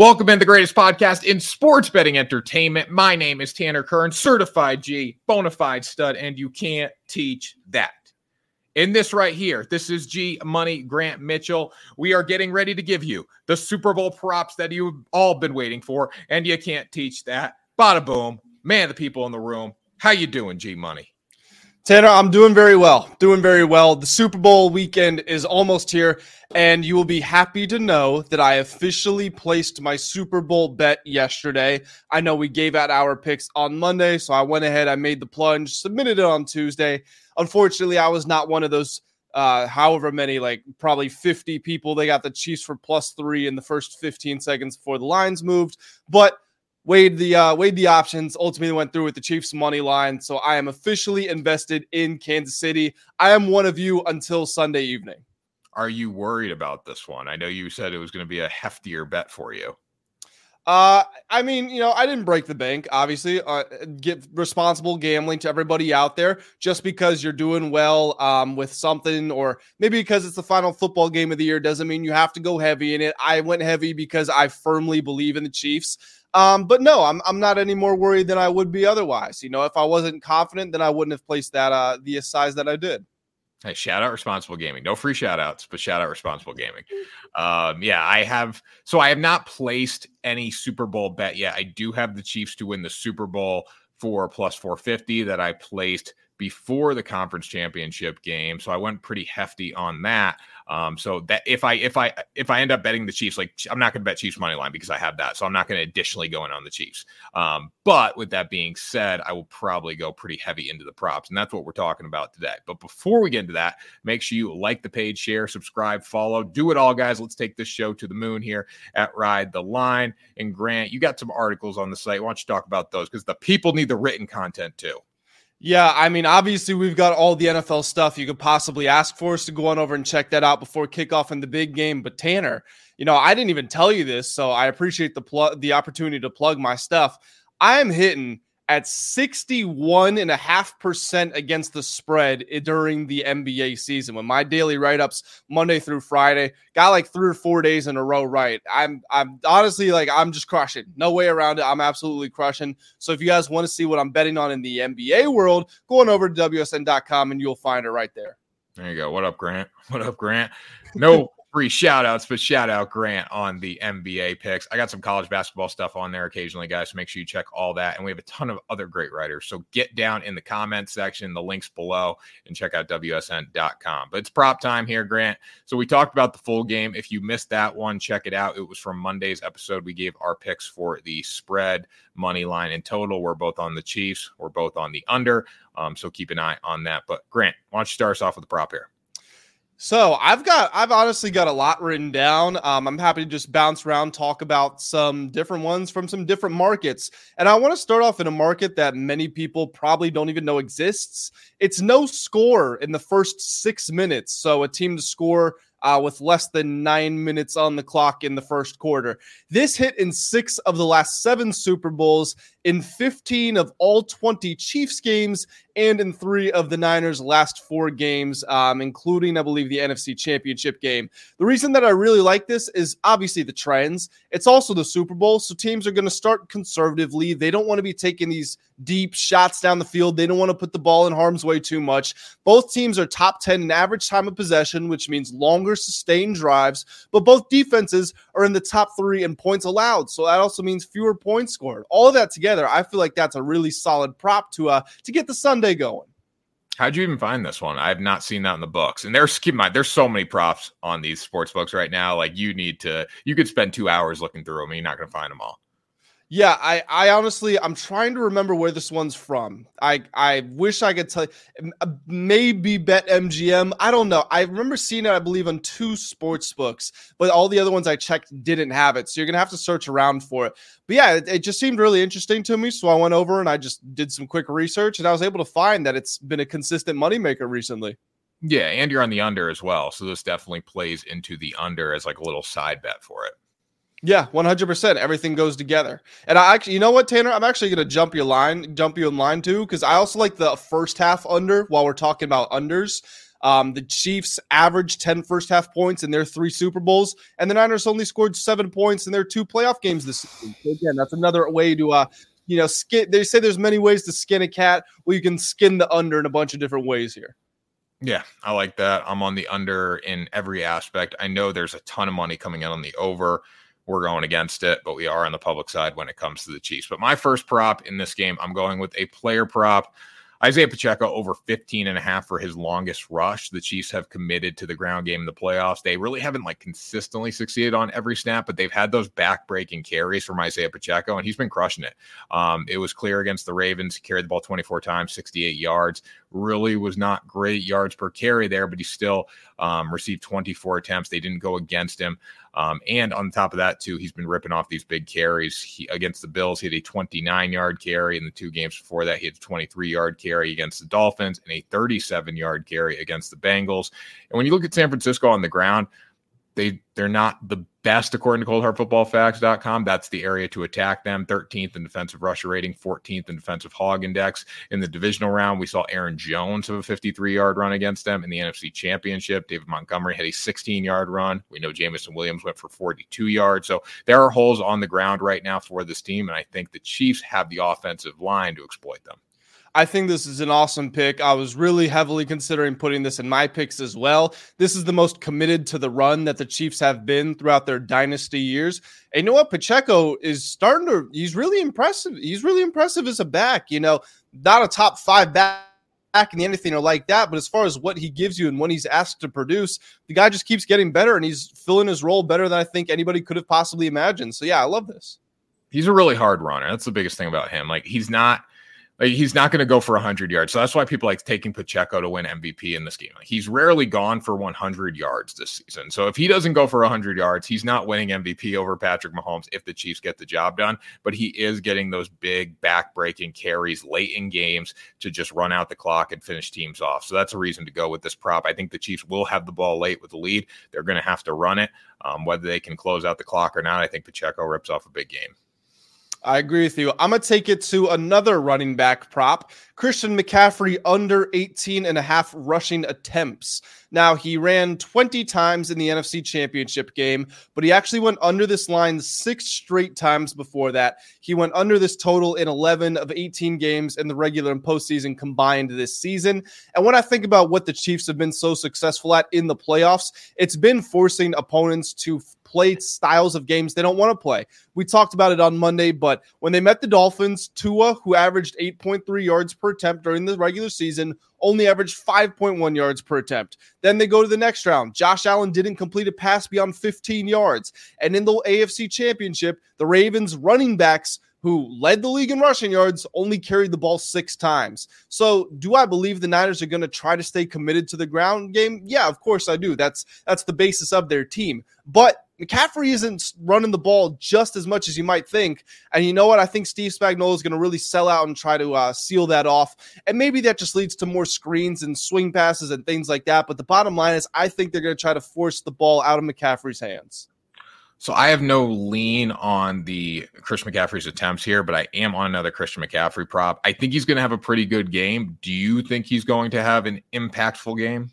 Welcome in the greatest podcast in sports betting entertainment. My name is Tanner Kern, certified G, bona fide stud, and you can't teach that. In this right here, this is G Money Grant Mitchell. We are getting ready to give you the Super Bowl props that you've all been waiting for, and you can't teach that. Bada boom, man, the people in the room. How you doing, G Money? Tanner, I'm doing very well. Doing very well. The Super Bowl weekend is almost here, and you will be happy to know that I officially placed my Super Bowl bet yesterday. I know we gave out our picks on Monday, so I went ahead, I made the plunge, submitted it on Tuesday. Unfortunately, I was not one of those uh however many like probably 50 people they got the chiefs for plus three in the first 15 seconds before the lines moved but weighed the uh, weighed the options. Ultimately, went through with the Chiefs money line. So I am officially invested in Kansas City. I am one of you until Sunday evening. Are you worried about this one? I know you said it was going to be a heftier bet for you. Uh, I mean, you know, I didn't break the bank. Obviously, uh, get responsible gambling to everybody out there. Just because you're doing well um, with something, or maybe because it's the final football game of the year, doesn't mean you have to go heavy in it. I went heavy because I firmly believe in the Chiefs. Um, but no, I'm I'm not any more worried than I would be otherwise. You know, if I wasn't confident, then I wouldn't have placed that uh the size that I did. Hey, shout out responsible gaming. No free shout outs, but shout out responsible gaming. Um, yeah, I have so I have not placed any Super Bowl bet yet. I do have the Chiefs to win the Super Bowl for plus 450 that I placed before the conference championship game. So I went pretty hefty on that. Um, so that if I if I if I end up betting the Chiefs, like I'm not going to bet Chiefs money line because I have that, so I'm not going to additionally go in on the Chiefs. Um, but with that being said, I will probably go pretty heavy into the props, and that's what we're talking about today. But before we get into that, make sure you like the page, share, subscribe, follow, do it all, guys. Let's take this show to the moon here at Ride the Line. And Grant, you got some articles on the site. Why don't you talk about those? Because the people need the written content too. Yeah, I mean, obviously we've got all the NFL stuff you could possibly ask for us to go on over and check that out before kickoff in the big game. But Tanner, you know, I didn't even tell you this, so I appreciate the plug, the opportunity to plug my stuff. I am hitting at 61.5% against the spread during the NBA season. When my daily write-ups Monday through Friday got like three or four days in a row right. I'm I'm honestly like I'm just crushing. No way around it. I'm absolutely crushing. So if you guys want to see what I'm betting on in the NBA world, go on over to WSN.com and you'll find it right there. There you go. What up, Grant? What up, Grant? No free shout outs, but shout out Grant on the NBA picks. I got some college basketball stuff on there occasionally, guys. So make sure you check all that. And we have a ton of other great writers. So get down in the comments section, the links below, and check out WSN.com. But it's prop time here, Grant. So we talked about the full game. If you missed that one, check it out. It was from Monday's episode. We gave our picks for the spread, money line, and total. We're both on the Chiefs, we're both on the under. Um, so keep an eye on that. But Grant, why don't you start us off with the prop here? So I've got I've honestly got a lot written down. Um, I'm happy to just bounce around, talk about some different ones from some different markets. And I want to start off in a market that many people probably don't even know exists. It's no score in the first six minutes. So a team to score uh, with less than nine minutes on the clock in the first quarter. This hit in six of the last seven Super Bowls, in 15 of all 20 Chiefs games, and in three of the Niners' last four games, um, including, I believe, the NFC Championship game. The reason that I really like this is obviously the trends. It's also the Super Bowl, so teams are going to start conservatively. They don't want to be taking these deep shots down the field. They don't want to put the ball in harm's way too much. Both teams are top 10 in average time of possession, which means longer sustained drives, but both defenses are in the top three in points allowed. So that also means fewer points scored. All of that together, I feel like that's a really solid prop to uh to get the Sunday going. How'd you even find this one? I have not seen that in the books. And there's keep in mind, there's so many props on these sports books right now. Like you need to, you could spend two hours looking through them and you're not going to find them all. Yeah, I, I honestly, I'm trying to remember where this one's from. I, I wish I could tell. You, uh, maybe Bet MGM. I don't know. I remember seeing it. I believe on two sports books, but all the other ones I checked didn't have it. So you're gonna have to search around for it. But yeah, it, it just seemed really interesting to me. So I went over and I just did some quick research, and I was able to find that it's been a consistent moneymaker recently. Yeah, and you're on the under as well. So this definitely plays into the under as like a little side bet for it. Yeah, 100%. Everything goes together. And I actually, you know what, Tanner? I'm actually going to jump your line, jump you in line too, because I also like the first half under while we're talking about unders. Um, the Chiefs averaged 10 first half points in their three Super Bowls, and the Niners only scored seven points in their two playoff games this season. So again, that's another way to uh, you know, skin. They say there's many ways to skin a cat. Well, you can skin the under in a bunch of different ways here. Yeah, I like that. I'm on the under in every aspect. I know there's a ton of money coming in on the over. We're going against it, but we are on the public side when it comes to the Chiefs. But my first prop in this game, I'm going with a player prop. Isaiah Pacheco over 15 and a half for his longest rush. The Chiefs have committed to the ground game in the playoffs. They really haven't like consistently succeeded on every snap, but they've had those back-breaking carries from Isaiah Pacheco, and he's been crushing it. Um, it was clear against the Ravens. He carried the ball 24 times, 68 yards. Really was not great yards per carry there, but he still um, received 24 attempts. They didn't go against him. Um, and on top of that, too, he's been ripping off these big carries. He, against the Bills, he had a 29 yard carry. In the two games before that, he had a 23 yard carry against the Dolphins and a 37 yard carry against the Bengals. And when you look at San Francisco on the ground, they they're not the best according to coldhardfootballfacts.com. That's the area to attack them. 13th in defensive rusher rating, 14th in defensive hog index. In the divisional round, we saw Aaron Jones have a 53 yard run against them. In the NFC Championship, David Montgomery had a 16 yard run. We know Jameson Williams went for 42 yards. So there are holes on the ground right now for this team. And I think the Chiefs have the offensive line to exploit them. I think this is an awesome pick. I was really heavily considering putting this in my picks as well. This is the most committed to the run that the Chiefs have been throughout their dynasty years. And you know what? Pacheco is starting to, he's really impressive. He's really impressive as a back. You know, not a top five back back in anything or like that. But as far as what he gives you and when he's asked to produce, the guy just keeps getting better and he's filling his role better than I think anybody could have possibly imagined. So yeah, I love this. He's a really hard runner. That's the biggest thing about him. Like he's not like he's not going to go for 100 yards. So that's why people like taking Pacheco to win MVP in this game. Like he's rarely gone for 100 yards this season. So if he doesn't go for 100 yards, he's not winning MVP over Patrick Mahomes if the Chiefs get the job done. But he is getting those big back-breaking carries late in games to just run out the clock and finish teams off. So that's a reason to go with this prop. I think the Chiefs will have the ball late with the lead. They're going to have to run it. Um, whether they can close out the clock or not, I think Pacheco rips off a big game. I agree with you. I'm going to take it to another running back prop. Christian McCaffrey under 18 and a half rushing attempts. Now, he ran 20 times in the NFC Championship game, but he actually went under this line six straight times before that. He went under this total in 11 of 18 games in the regular and postseason combined this season. And when I think about what the Chiefs have been so successful at in the playoffs, it's been forcing opponents to play styles of games they don't want to play. We talked about it on Monday, but when they met the Dolphins, Tua, who averaged 8.3 yards per attempt during the regular season, only averaged 5.1 yards per attempt. Then they go to the next round. Josh Allen didn't complete a pass beyond 15 yards. And in the AFC Championship, the Ravens running backs who led the league in rushing yards, only carried the ball six times. So, do I believe the Niners are going to try to stay committed to the ground game? Yeah, of course I do. That's that's the basis of their team. But McCaffrey isn't running the ball just as much as you might think. And you know what? I think Steve Spagnuolo is going to really sell out and try to uh, seal that off. And maybe that just leads to more screens and swing passes and things like that. But the bottom line is, I think they're going to try to force the ball out of McCaffrey's hands. So I have no lean on the Christian McCaffrey's attempts here, but I am on another Christian McCaffrey prop. I think he's going to have a pretty good game. Do you think he's going to have an impactful game?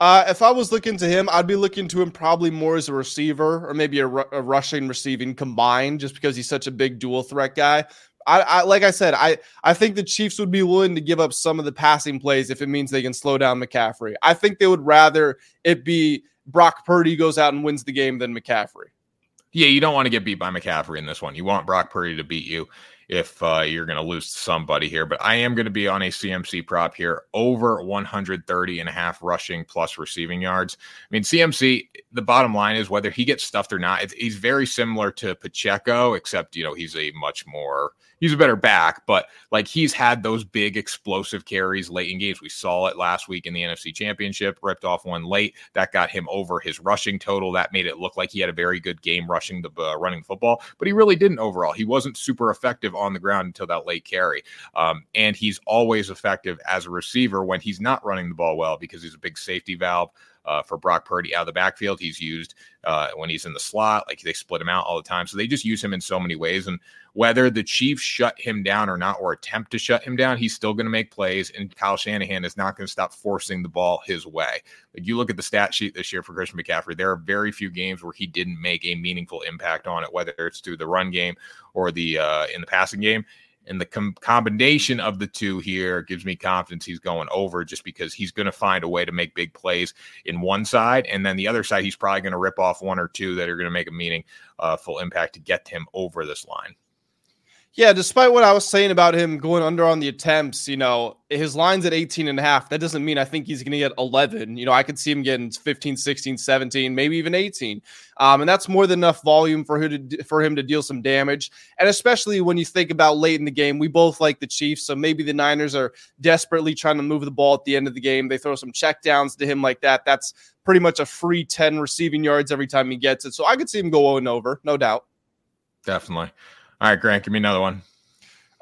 Uh, if I was looking to him, I'd be looking to him probably more as a receiver or maybe a, a rushing receiving combined, just because he's such a big dual threat guy. I, I, like I said, I I think the Chiefs would be willing to give up some of the passing plays if it means they can slow down McCaffrey. I think they would rather it be Brock Purdy goes out and wins the game than McCaffrey. Yeah, you don't want to get beat by McCaffrey in this one. You want Brock Purdy to beat you if uh, you're going to lose somebody here. But I am going to be on a CMC prop here over 130 and a half rushing plus receiving yards. I mean, CMC, the bottom line is whether he gets stuffed or not, he's very similar to Pacheco, except, you know, he's a much more he's a better back, but like he's had those big explosive carries late in games. We saw it last week in the NFC Championship, ripped off one late that got him over his rushing total. That made it look like he had a very good game rushing the uh, running football, but he really didn't overall. He wasn't super effective on the ground until that late carry, um, and he's always effective as a receiver when he's not running the ball well because he's a big safety valve. Uh, for Brock Purdy out of the backfield. He's used uh, when he's in the slot, like they split him out all the time. So they just use him in so many ways. And whether the Chiefs shut him down or not, or attempt to shut him down, he's still going to make plays. And Kyle Shanahan is not going to stop forcing the ball his way. Like you look at the stat sheet this year for Christian McCaffrey, there are very few games where he didn't make a meaningful impact on it, whether it's through the run game or the uh, in the passing game. And the com- combination of the two here gives me confidence he's going over just because he's going to find a way to make big plays in one side. And then the other side, he's probably going to rip off one or two that are going to make a meaningful uh, impact to get him over this line. Yeah, despite what I was saying about him going under on the attempts, you know, his line's at 18 and a half. That doesn't mean I think he's going to get 11. You know, I could see him getting 15, 16, 17, maybe even 18. Um, and that's more than enough volume for him to for him to deal some damage. And especially when you think about late in the game, we both like the Chiefs, so maybe the Niners are desperately trying to move the ball at the end of the game. They throw some checkdowns to him like that. That's pretty much a free 10 receiving yards every time he gets it. So I could see him go 0 over, no doubt. Definitely. All right, Grant, give me another one.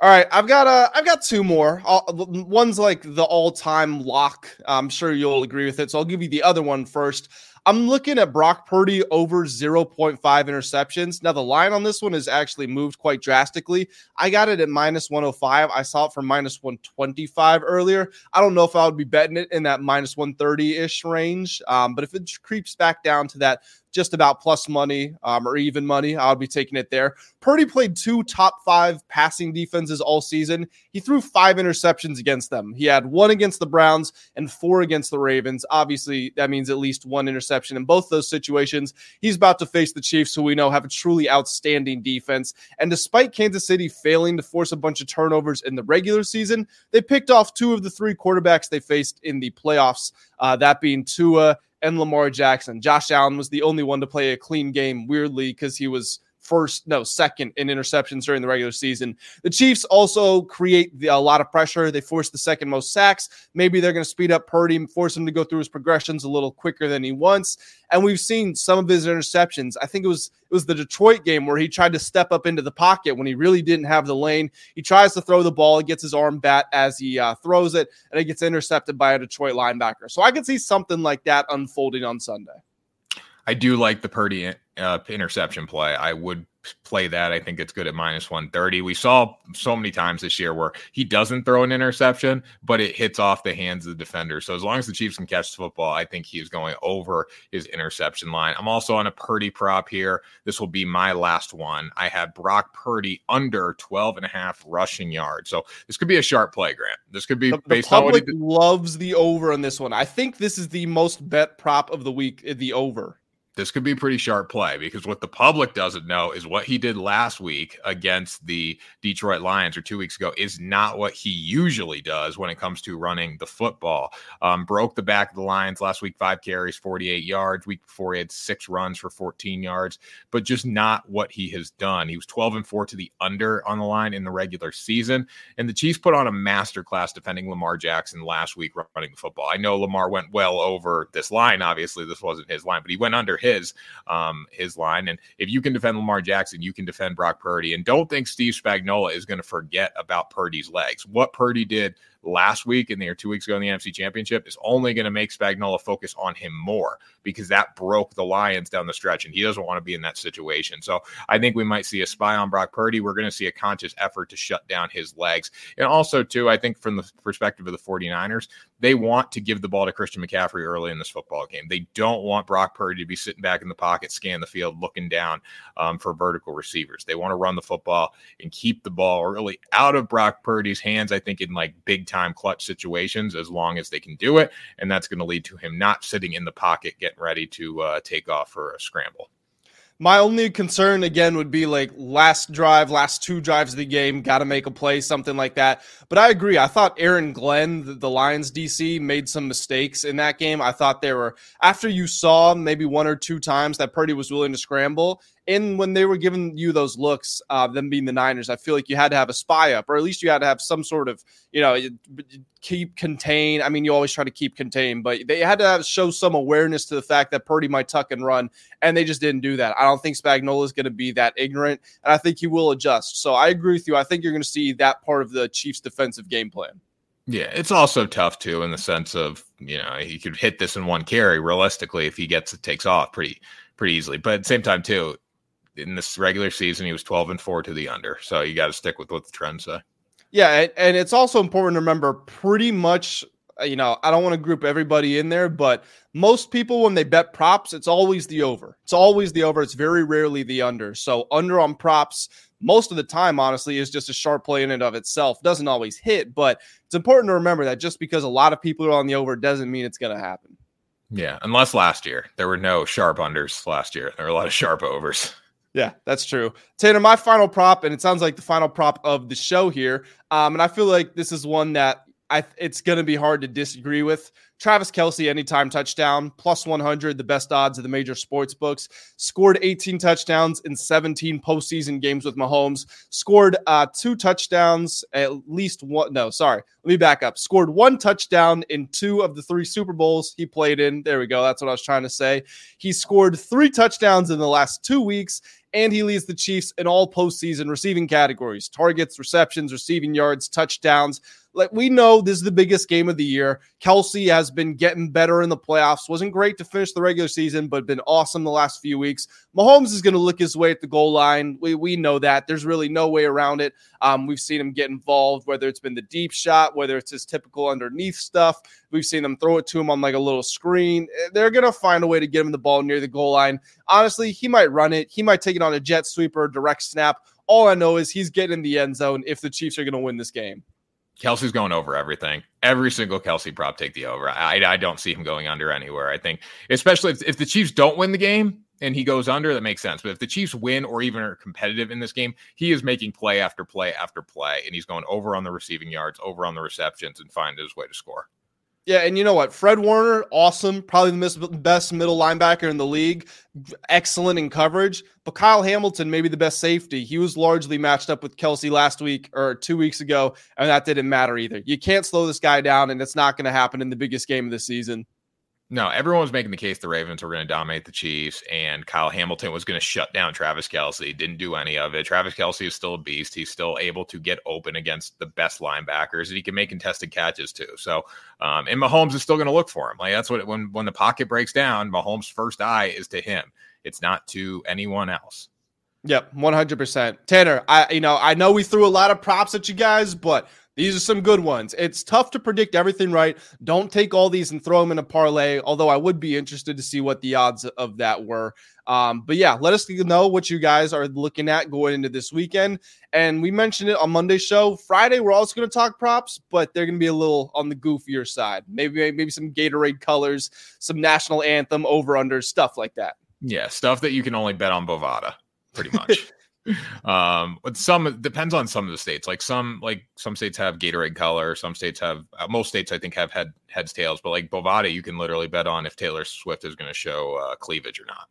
All right, I've got uh, I've got two more. I'll, one's like the all-time lock. I'm sure you'll agree with it. So I'll give you the other one first. I'm looking at Brock Purdy over 0.5 interceptions. Now, the line on this one has actually moved quite drastically. I got it at minus 105. I saw it for minus 125 earlier. I don't know if I would be betting it in that minus 130 ish range. Um, but if it creeps back down to that just about plus money um, or even money. I'll be taking it there. Purdy played two top five passing defenses all season. He threw five interceptions against them. He had one against the Browns and four against the Ravens. Obviously, that means at least one interception in both those situations. He's about to face the Chiefs, who we know have a truly outstanding defense. And despite Kansas City failing to force a bunch of turnovers in the regular season, they picked off two of the three quarterbacks they faced in the playoffs, uh, that being Tua and Lamar Jackson. Josh Allen was the only one to play a clean game, weirdly, because he was first, no, second in interceptions during the regular season. The Chiefs also create the, a lot of pressure. They force the second most sacks. Maybe they're going to speed up Purdy force him to go through his progressions a little quicker than he wants. And we've seen some of his interceptions. I think it was it was the Detroit game where he tried to step up into the pocket when he really didn't have the lane. He tries to throw the ball, he gets his arm bat as he uh, throws it, and it gets intercepted by a Detroit linebacker. So I could see something like that unfolding on Sunday. I do like the Purdy uh, interception play. I would play that. I think it's good at minus 130. We saw so many times this year where he doesn't throw an interception, but it hits off the hands of the defender. So as long as the Chiefs can catch the football, I think he's going over his interception line. I'm also on a Purdy prop here. This will be my last one. I have Brock Purdy under 12 and a half rushing yards. So this could be a sharp play, Grant. This could be the, based the on what he loves the over on this one. I think this is the most bet prop of the week, the over this could be pretty sharp play because what the public doesn't know is what he did last week against the Detroit Lions or two weeks ago is not what he usually does when it comes to running the football. Um, broke the back of the Lions last week, five carries, 48 yards. Week before, he had six runs for 14 yards, but just not what he has done. He was 12 and 4 to the under on the line in the regular season. And the Chiefs put on a masterclass defending Lamar Jackson last week running the football. I know Lamar went well over this line. Obviously, this wasn't his line, but he went under his his um, his line. And if you can defend Lamar Jackson, you can defend Brock Purdy. And don't think Steve Spagnuolo is going to forget about Purdy's legs. What Purdy did last week and there two weeks ago in the NFC Championship is only going to make Spagnuolo focus on him more because that broke the Lions down the stretch, and he doesn't want to be in that situation. So I think we might see a spy on Brock Purdy. We're going to see a conscious effort to shut down his legs. And also, too, I think from the perspective of the 49ers, they want to give the ball to Christian McCaffrey early in this football game. They don't want Brock Purdy to be sitting back in the pocket, scan the field, looking down um, for vertical receivers. They want to run the football and keep the ball really out of Brock Purdy's hands, I think, in like big time clutch situations as long as they can do it. And that's going to lead to him not sitting in the pocket getting ready to uh, take off for a scramble. My only concern again would be like last drive, last two drives of the game, got to make a play, something like that. But I agree. I thought Aaron Glenn, the, Lions DC, made some mistakes in that game. I thought they were after you saw maybe one or two times that Purdy was willing to scramble, and when they were giving you those looks, uh, them being the Niners, I feel like you had to have a spy up, or at least you had to have some sort of, you know, keep contained. I mean, you always try to keep contained, but they had to have, show some awareness to the fact that Purdy might tuck and run, and they just didn't do that. I don't think Spagnuolo is going to be that ignorant, and I think he will adjust. So I agree with you. I think you're going to see that part of the Chiefs' defensive game plan. Yeah, it's also tough too in the sense of you know he could hit this in one carry realistically if he gets it takes off pretty pretty easily. But at the same time too, in this regular season he was twelve and four to the under, so you got to stick with what the trends say. Yeah, and it's also important to remember pretty much uh, you know, I don't want to group everybody in there, but most people, when they bet props, it's always the over. It's always the over. It's very rarely the under. So, under on props, most of the time, honestly, is just a sharp play in and of itself. Doesn't always hit, but it's important to remember that just because a lot of people are on the over doesn't mean it's going to happen. Yeah, unless last year there were no sharp unders last year. There were a lot of sharp overs. Yeah, that's true. Tanner, my final prop, and it sounds like the final prop of the show here. Um, and I feel like this is one that I it's going to be hard to disagree with. Travis Kelce, anytime touchdown, plus 100, the best odds of the major sports books. Scored 18 touchdowns in 17 postseason games with Mahomes. Scored uh, two touchdowns, at least one. No, sorry. Let me back up. Scored one touchdown in two of the three Super Bowls he played in. There we go. That's what I was trying to say. He scored three touchdowns in the last two weeks and he leads the Chiefs in all postseason receiving categories targets, receptions, receiving yards, touchdowns like we know this is the biggest game of the year. Kelce has been getting better in the playoffs. Wasn't great to finish the regular season, but been awesome the last few weeks. Mahomes is going to look his way at the goal line. We, we know that. There's really no way around it. Um, we've seen him get involved, whether it's been the deep shot, whether it's his typical underneath stuff. We've seen them throw it to him on like a little screen. They're going to find a way to get him the ball near the goal line. Honestly, he might run it. He might take it on a jet sweeper, direct snap. All I know is he's getting in the end zone if the Chiefs are going to win this game. Kelce's going over everything. Every single Kelce prop take the over. I, I don't see him going under anywhere. I think, especially if, if the Chiefs don't win the game and he goes under, that makes sense. But if the Chiefs win or even are competitive in this game, he is making play after play after play, and he's going over on the receiving yards, over on the receptions, and find his way to score. Yeah, and you know what? Fred Warner, awesome, probably the best middle linebacker in the league, excellent in coverage. But Kyle Hamilton, maybe the best safety. He was largely matched up with Kelce last week or two weeks ago, and that didn't matter either. You can't slow this guy down, and it's not going to happen in the biggest game of the season. No, everyone was making the case the Ravens were going to dominate the Chiefs, and Kyle Hamilton was going to shut down Travis Kelce. Didn't do any of it. Travis Kelce is still a beast. He's still able to get open against the best linebackers, and he can make contested catches too. So, um, and Mahomes is still going to look for him. Like that's what when when the pocket breaks down, Mahomes' first eye is to him. It's not to anyone else. Yep, one hundred percent. Tanner, I you know I know we threw a lot of props at you guys, but these are some good ones. It's tough to predict everything right. Don't take all these and throw them in a parlay, although I would be interested to see what the odds of that were. Um, but yeah, let us know what you guys are looking at going into this weekend. And we mentioned it on Monday's show. Friday, we're also going to talk props, but they're going to be a little on the goofier side. Maybe maybe some Gatorade colors, some national anthem over under stuff like that. Yeah, stuff that you can only bet on Bovada, pretty much. um but some depends on some of the states. Like some like some states have gatorade color. Some states have uh, most states i think have head heads tails. But like bovada you can literally bet on if taylor swift is going to show uh, cleavage or not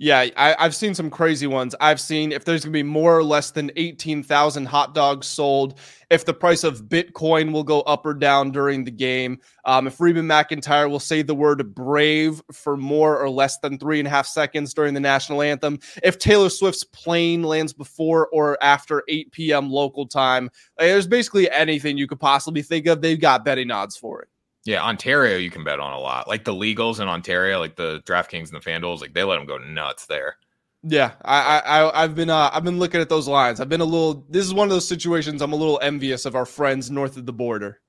yeah, I, have seen some crazy ones. I've seen if there's going to be more or less than 18,000 hot dogs sold, if the price of Bitcoin will go up or down during the game, um, if Reba McEntire will say the word brave for more or less than three and a half seconds during the national anthem, if Taylor Swift's plane lands before or after 8 p.m. local time. Like, there's basically anything you could possibly think of. They've got betting odds for it. Yeah, Ontario you can bet on a lot. Like the legals in Ontario, like the DraftKings and the FanDuel's, like they let them go nuts there. Yeah, I, I I've been uh, I've been looking at those lines. I've been a little. This is one of those situations I'm a little envious of our friends north of the border.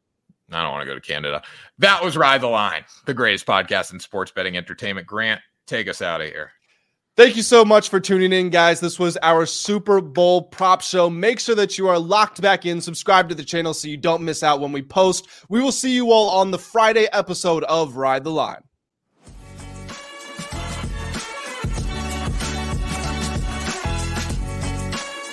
I don't want to go to Canada. That was Ride the Line, the greatest podcast in sports betting entertainment. Grant, take us out of here. Thank you so much for tuning in, guys. This was our Super Bowl prop show. Make sure that you are locked back in, subscribe to the channel so you don't miss out when we post. We will see you all on the Friday episode of Ride the Line.